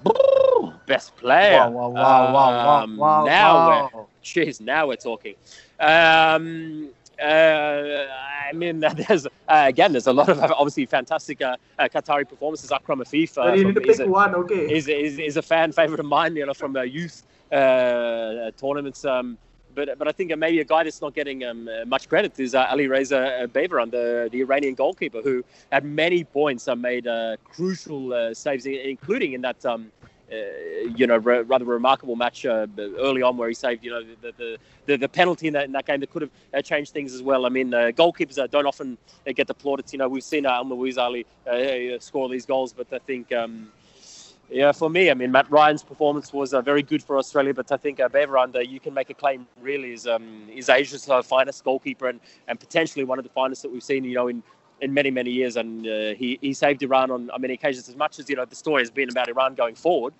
Best player. Wow, wow, wow, wow, um, wow, Now wow. we're, jeez, now we're talking. Um, uh, I mean, there's uh, again, there's a lot of obviously fantastic uh, uh Qatari performances. Akram Afif uh, you need to pick a, one, okay? Is, is, is a fan favorite of mine, you know, from youth uh, tournaments. Um, but but I think maybe a guy that's not getting um, much credit is Ali Reza Beiranvand, the the Iranian goalkeeper, who at many points made crucial saves, including in that. Um, uh, you know, re- rather remarkable match uh, early on where he saved, you know, the the, the, the penalty in that, in that game that could have uh, changed things as well. I mean, uh, goalkeepers don't often uh, get the plaudits. You know, we've seen uh, Almoez Ali score these goals, but I think. Um, yeah, for me, I mean, Matt Ryan's performance was uh, very good for Australia, but I think uh, Beiranvand, uh, you can make a claim really is um, is Asia's uh, finest goalkeeper and, and potentially one of the finest that we've seen, you know, in in many many years, and uh, he he saved Iran on, on many occasions. As much as you know, the story has been about Iran going forward.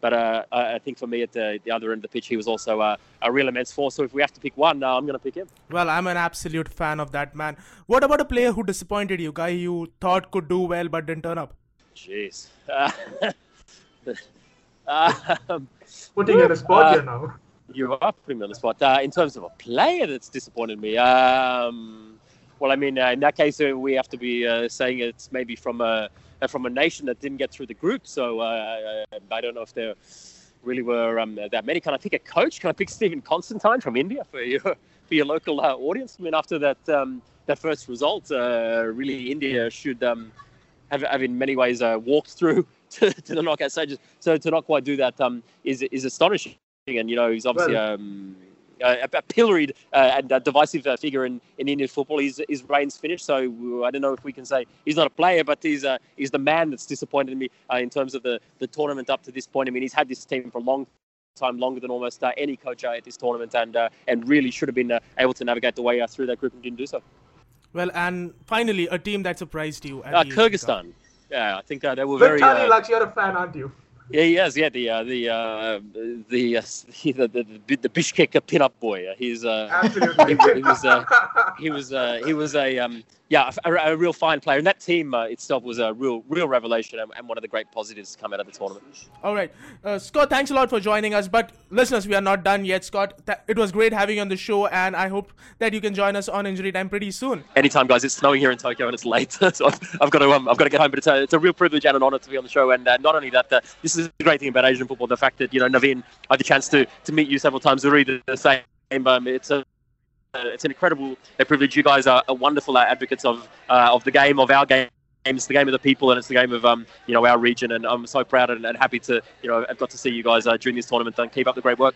But uh, I think for me, at the, the other end of the pitch, he was also uh, a real immense force. So if we have to pick one, uh, I'm going to pick him. Well, I'm an absolute fan of that man. What about a player who disappointed you, guy you thought could do well but didn't turn up? Jeez. um, Putting you on the spot here now. You are putting me on the spot. Uh, in terms of a player that's disappointed me, um, well, I mean, uh, in that case, uh, we have to be uh, saying it's maybe from a from a nation that didn't get through the group. So uh, I don't know if there really were um, that many. Can I pick a coach? Can I pick Stephen Constantine from India for your for your local uh, audience? I mean, after that um, that first result, uh, really India should um, have, have in many ways walked through to, to, the knockout stages. So to not quite do that um, is is astonishing. And you know, he's obviously. Well, um, a, a pilloried uh, and a divisive uh, figure in, in Indian football. His, his reign's finished, so I don't know if we can say he's not a player, but he's uh, he's the man that's disappointed me uh, in terms of the, the tournament up to this point. I mean, he's had this team for a long time longer than almost uh, any coach at this tournament, and uh, and really should have been uh, able to navigate the way uh, through that group and didn't do so. Well, and finally, a team that surprised you. Uh, Kyrgyzstan. Yeah, I think they were very. Tony, like you're a fan, aren't you? Yeah, he is. Yeah, the uh, the, uh, the, uh, the the the the Bishkek pin-up boy. He's uh, Absolutely. he, he was uh, he was uh, he was a um, yeah a, a real fine player, and that team uh, itself was a real real revelation and, and one of the great positives to come out of the tournament. All right, uh, Scott. Thanks a lot for joining us. But listeners, we are not done yet, Scott. Th- it was great having you on the show, and I hope that you can join us on Injury Time pretty soon. Anytime, guys. It's snowing here in Tokyo and it's late, so I've, I've got to um, I've got to get home. But it's a, it's a real privilege and an honour to be on the show. And uh, not only that, this is the great thing about Asian football: the fact that you know Naveen, I had the chance to to meet you several times. Uri, the, the same. Um, it's a it's an incredible uh, privilege. You guys are, are wonderful uh, advocates of uh, of the game, of our game. It's the game of the people, and it's the game of um, you know our region. And I'm so proud and, and happy to you know I've got to see you guys uh, during this tournament and keep up the great work.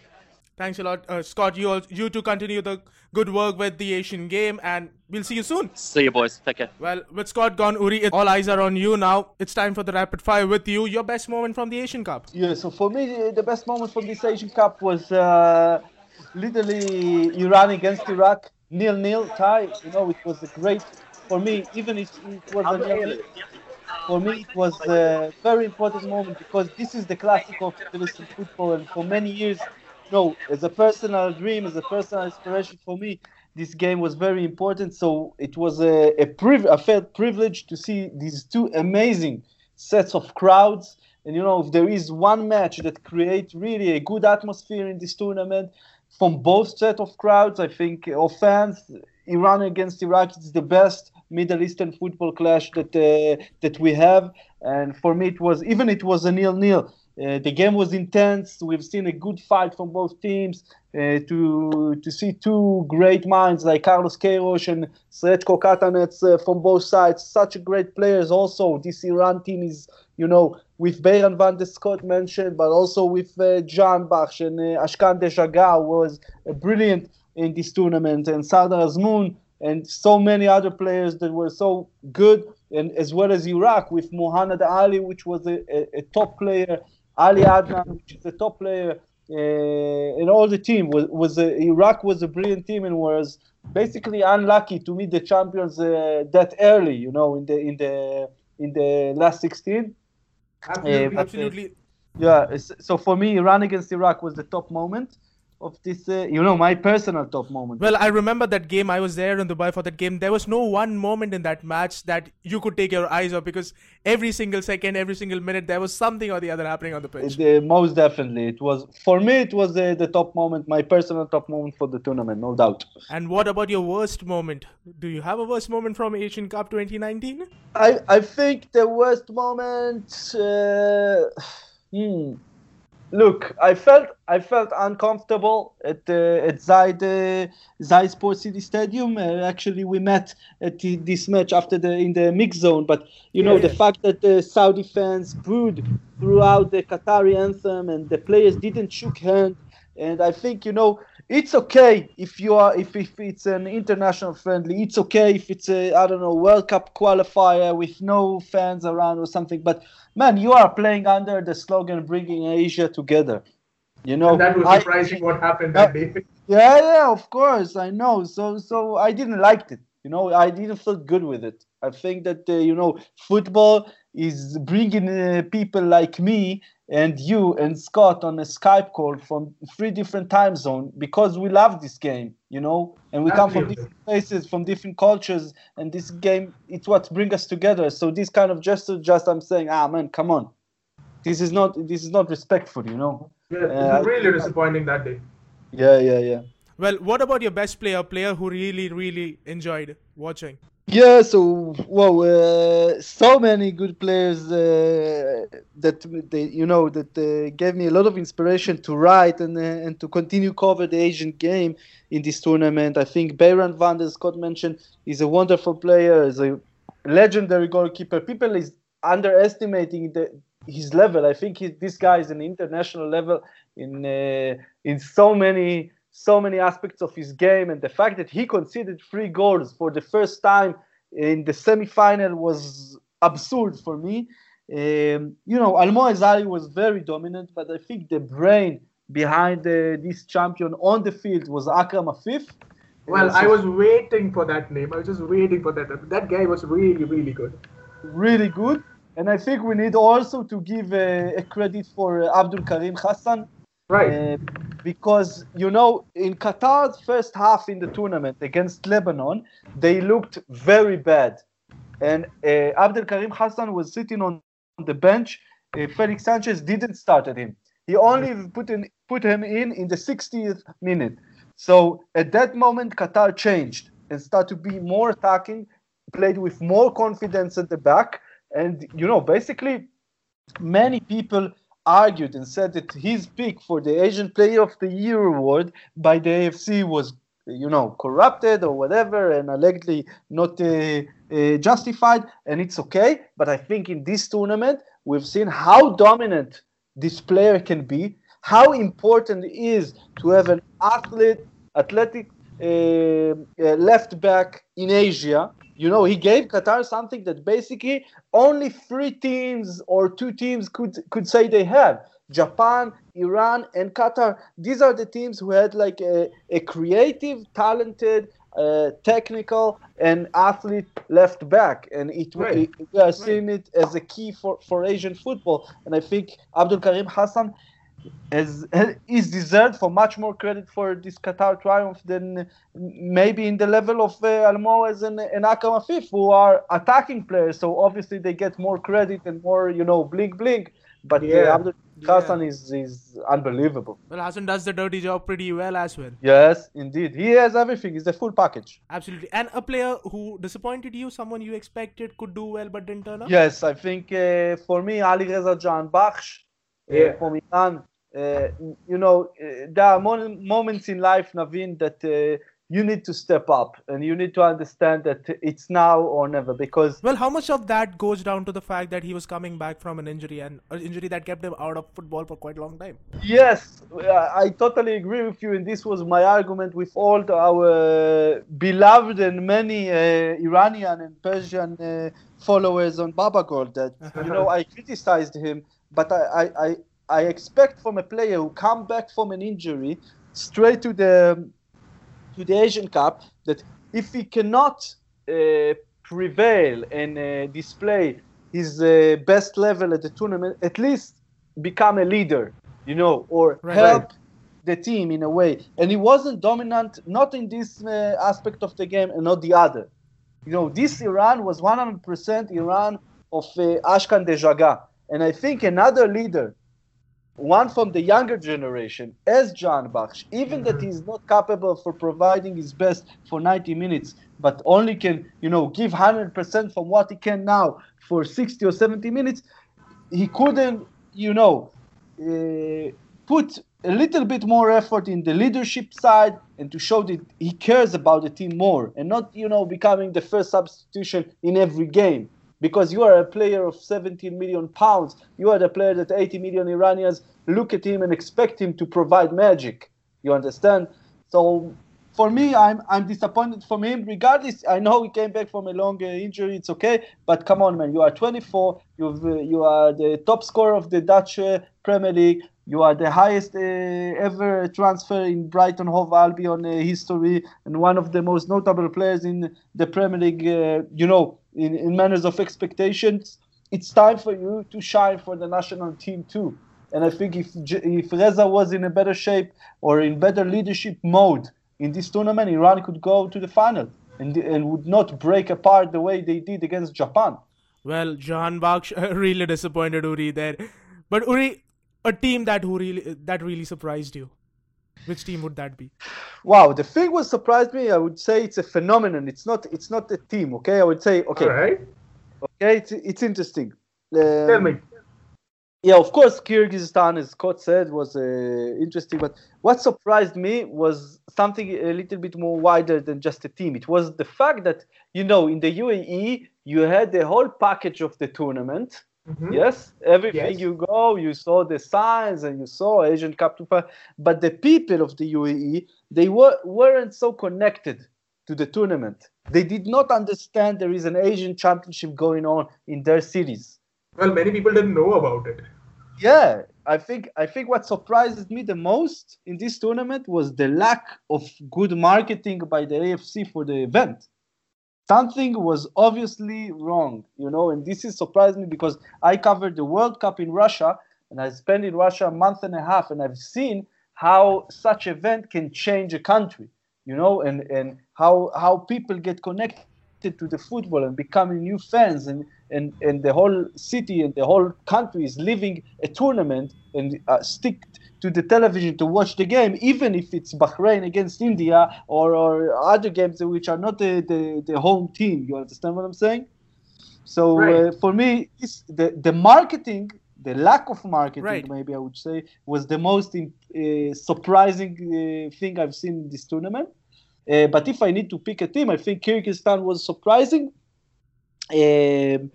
Thanks a lot, uh, Scott. You all, you to continue the good work with the Asian game, and we'll see you soon. See you, boys. Take care. Well, with Scott gone, Uri, it- all eyes are on you now. It's time for the rapid fire with you. Your best moment from the Asian Cup. Yeah, so for me, the- the best moment from this Asian Cup was uh, literally Iran against Iraq, nil nil tie. You know, it was a great for me. Even if it was a nil for me it was a very important moment because this is the classic of football, and for many years, you know, as a personal dream, as a personal inspiration for me, this game was very important. So it was a a, priv- felt privilege to see these two amazing sets of crowds. And you know, if there is one match that creates really a good atmosphere in this tournament from both set of crowds, I think, of fans, Iran against Iraq is the best Middle Eastern football clash that uh, that we have. And for me, it was even it was a nil-nil. Uh, the game was intense. We've seen a good fight from both teams. Uh, to to see two great minds like Carlos Queiroz and Srečko Katanec uh, from both sides, such great players. Also, this Iran team is, you know, with Beiranvand der Scott mentioned, but also with uh, Jahanbakhsh and uh, Ashkan Dejagah was uh, brilliant in this tournament, and Sardar Azmoun and so many other players that were so good, and as well as Iraq with Mohanad Ali, which was a, a, a top player, Ali Adnan, which is a top player, uh, and all the team was was a, Iraq was a brilliant team and was basically unlucky to meet the champions uh, that early, you know, in the in the in the last 16. Absolutely. but, uh, Absolutely. Yeah, so for me, Iran against Iraq was the top moment of this, uh, you know, my personal top moment. Well, I remember that game. I was there in Dubai for that game. There was no one moment in that match that you could take your eyes off because every single second, every single minute, there was something or the other happening on the pitch. The- most definitely, it was for me. It was uh, the top moment, my personal top moment for the tournament, no doubt. And what about your worst moment? Do you have a worst moment from Asian Cup 2019? I I think the worst moment. Uh, hmm. Look, I felt I felt uncomfortable at uh, at Zayed uh, Zayed Sports City Stadium. Uh, actually, we met at the, this match after the in the mix zone. But you know Yeah, the yeah. fact that the Saudi fans booed throughout the Qatari anthem and the players didn't shook hand. And I think you know it's okay if you are if, if it's an international friendly. It's okay if it's a I don't know World Cup qualifier with no fans around or something. But man, you are playing under the slogan "Bringing Asia Together." You know, and that was I- surprising what happened that day. yeah, yeah, of course, I know. So, so I didn't like it. You know, I didn't feel good with it. I think that uh, you know, football is bringing uh, people like me and you and Scott on a Skype call from three different time zones because we love this game. You know, and we come from different places, from different cultures, and this game it's what brings us together. So this kind of gesture, just I'm saying, ah man, come on, this is not this is not respectful. You know. Yeah, Uh, really disappointing that day. Yeah, yeah, yeah. Well, what about your best player, player who really, really enjoyed watching? Yeah, so wow, uh, so many good players uh, that they, you know that uh, gave me a lot of inspiration to write and uh, and to continue cover the Asian game in this tournament. I think Beiranvand der Scott mentioned is a wonderful player, is a legendary goalkeeper. People is underestimating the, his level. I think he, this guy is an international level in uh, in so many so many aspects of his game, and the fact that he conceded three goals for the first time in the semi-final was absurd for me. Um, you know, Almoez Ali was very dominant, but I think the brain behind uh, this champion on the field was Akram Afif. Well, so I was waiting for that name. I was just waiting for that. That guy was really, really good. really good. And I think we need also to give uh, a credit for uh, Abdul Karim Hassan Right. uh, because you know in Qatar's first half in the tournament against Lebanon, they looked very bad, and uh, Abdel Karim Hassan was sitting on the bench. Uh, Felix Sanchez didn't start at him. He only put in put him in in the 60th minute. So at that moment, Qatar changed and started to be more attacking, played with more confidence at the back, and you know basically many people argued and said that his pick for the Asian Player of the Year award by the AFC was, you know, corrupted or whatever, and allegedly not uh, uh, justified, and it's okay. But I think in this tournament, we've seen how dominant this player can be, how important it is to have an athlete, athletic left back in Asia. You know, he gave Qatar something that basically only three teams or two teams could could say they have. Japan, Iran, and Qatar. These are the teams who had like a, a creative, talented, uh, technical, and athlete left back, and it, Right. it we are seeing it as a key for, for Asian football. And I think Abdul Karim Hassan is is deserved for much more credit for this Qatar triumph than maybe in the level of uh, Almoez and, and Akram Afif, who are attacking players. So obviously they get more credit and more, you know, blink blink. But Yeah. uh, Abdul Hassan is is unbelievable. Well, Hassan does the dirty job pretty well as well. Yes, indeed, he has everything. He's a full package. Absolutely. And a player who disappointed you, someone you expected could do well but didn't turn up? Yes, I think uh, for me, Ali Reza Jahanbakhsh uh, Yeah. from Iran. Uh, you know, uh, there are moments in life, Naveen, that uh, you need to step up and you need to understand that it's now or never because Well, how much of that goes down to the fact that he was coming back from an injury and an injury that kept him out of football for quite a long time? Yes, I I totally agree with you, and this was my argument with all the- our beloved and many uh, Iranian and Persian uh, followers on Babagol. That you know, I criticized him, but I, I, I, expect from a player who come back from an injury straight to the to the Asian Cup that if he cannot uh, prevail and uh, display his uh, best level at the tournament, at least become a leader, you know, or Right. help the team in a way. And he wasn't dominant, not in this uh, aspect of the game and not the other. You know, this Iran was 100% Iran of uh, Ashkan Dejagah. And I think another leader, one from the younger generation, as Jahanbakhsh, even that he's not capable for providing his best for 90 minutes, but only can, you know, give 100% from what he can now for 60 or 70 minutes, he couldn't, you know, uh, put a little bit more effort in the leadership side and to show that he cares about the team more and not, you know, becoming the first substitution in every game. Because you are a player of 17 million pounds, you are the player that 80 million Iranians look at him and expect him to provide magic. You understand? So for me, I'm I'm disappointed from him. Regardless, I know he came back from a long uh, injury. It's okay, but come on, man. You are 24. You've uh, you are the top scorer of the Dutch uh, Premier League. You are the highest uh, ever transfer in Brighton Hove Albion uh, history, and one of the most notable players in the Premier League. Uh, you know, in, in manners of expectations, it's time for you to shine for the national team too. And I think if if Reza was in a better shape or in better leadership mode in this tournament, Iran could go to the final and and would not break apart the way they did against Japan. Well, Jahanbakhsh really disappointed Uri there. But Uri, a team that who really that really surprised you. Which team would that be? Wow, the thing what surprised me, I would say it's a phenomenon. It's not it's not a team, okay? I would say okay, All right. okay, it's it's interesting. Tell Um, me. Yeah, of course, Kyrgyzstan, as Scott said, was uh, interesting. But what surprised me was something a little bit more wider than just a team. It was the fact that, you know, in the UAE, you had the whole package of the tournament. Mhm. Yes, everything Yes. you go, you saw the signs and you saw Asian Cup. to But the people of the UAE, they were, weren't so connected to the tournament. They did not understand there is an Asian championship going on in their cities. Well, many people didn't know about it. Yeah, I think I think what surprised me the most in this tournament was the lack of good marketing by the AFC for the event. Something was obviously wrong, you know, and this is surprised me because I covered the World Cup in Russia and I spent in Russia a month and a half, and I've seen how such event can change a country, you know, and and how how people get connected to the football and becoming new fans and and, and the whole city and the whole country is living a tournament and uh, stick to the television to watch the game, even if it's Bahrain against India or, or other games which are not the, the, the home team. You understand what I'm saying? So uh, Right. uh, for me, the, the marketing, the lack of marketing, Right. maybe I would say, was the most in, uh, surprising uh, thing I've seen in this tournament. Uh, but if I need to pick a team, I think Kyrgyzstan was surprising. Um,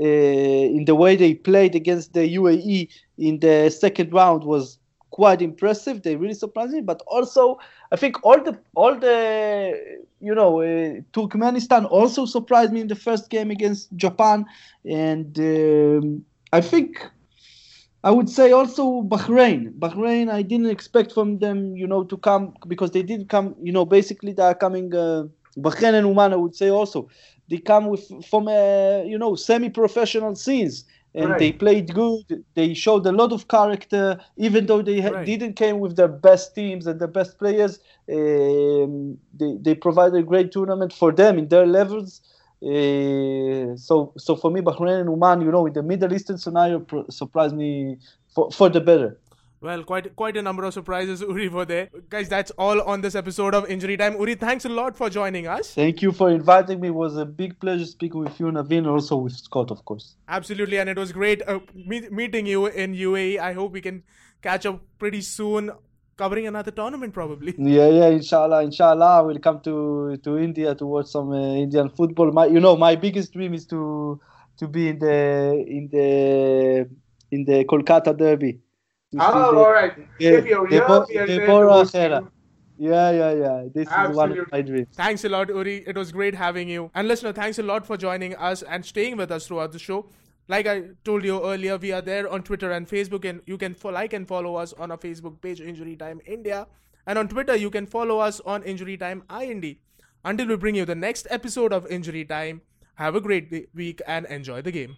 uh, in the way they played against the UAE in the second round was quite impressive. They really surprised me. But also, I think all the all the you know uh, Turkmenistan also surprised me in the first game against Japan, and um, I think. I would say also Bahrain. Bahrain, I didn't expect from them, you know, to come because they did come, you know, basically they are coming. Uh, Bahrain and Oman, I would say also, they come with from uh, you know semi-professional scenes, and Right. they played good. They showed a lot of character, even though they ha- Right. didn't came with their best teams and the best players. Um, they they provided a great tournament for them in their levels. Uh, so so for me, Bahrain and Oman, you know, in the Middle Eastern scenario, pro- surprised me for, for the better. Well, quite quite a number of surprises, Uri, were there. Guys, that's all on this episode of Injury Time. Uri, thanks a lot for joining us. Thank you for inviting me. It was a big pleasure speaking with you, Naveen, and also with Scott, of course. Absolutely, and it was great uh, meet, meeting you in UAE. I hope we can catch up pretty soon, covering another tournament probably. Yeah, yeah, inshallah, inshallah, I will come to to India to watch some uh, Indian football. My, you know, my biggest dream is to to be in the in the in the Kolkata Derby. To Oh, the- all right. the- If you're the here, Bo- we are the there to Bora host Khera. you. Yeah, yeah, yeah. This is one of Absolutely. my dreams. Thanks a lot, Uri. It was great having you. And listener, thanks a lot for joining us and staying with us throughout the show. Like I told you earlier, we are there on Twitter and Facebook, and you can fo- like and follow us on our Facebook page, Injury Time India, and on Twitter you can follow us on Injury Time IND. Until we bring you the next episode of Injury Time, have a great week and enjoy the game.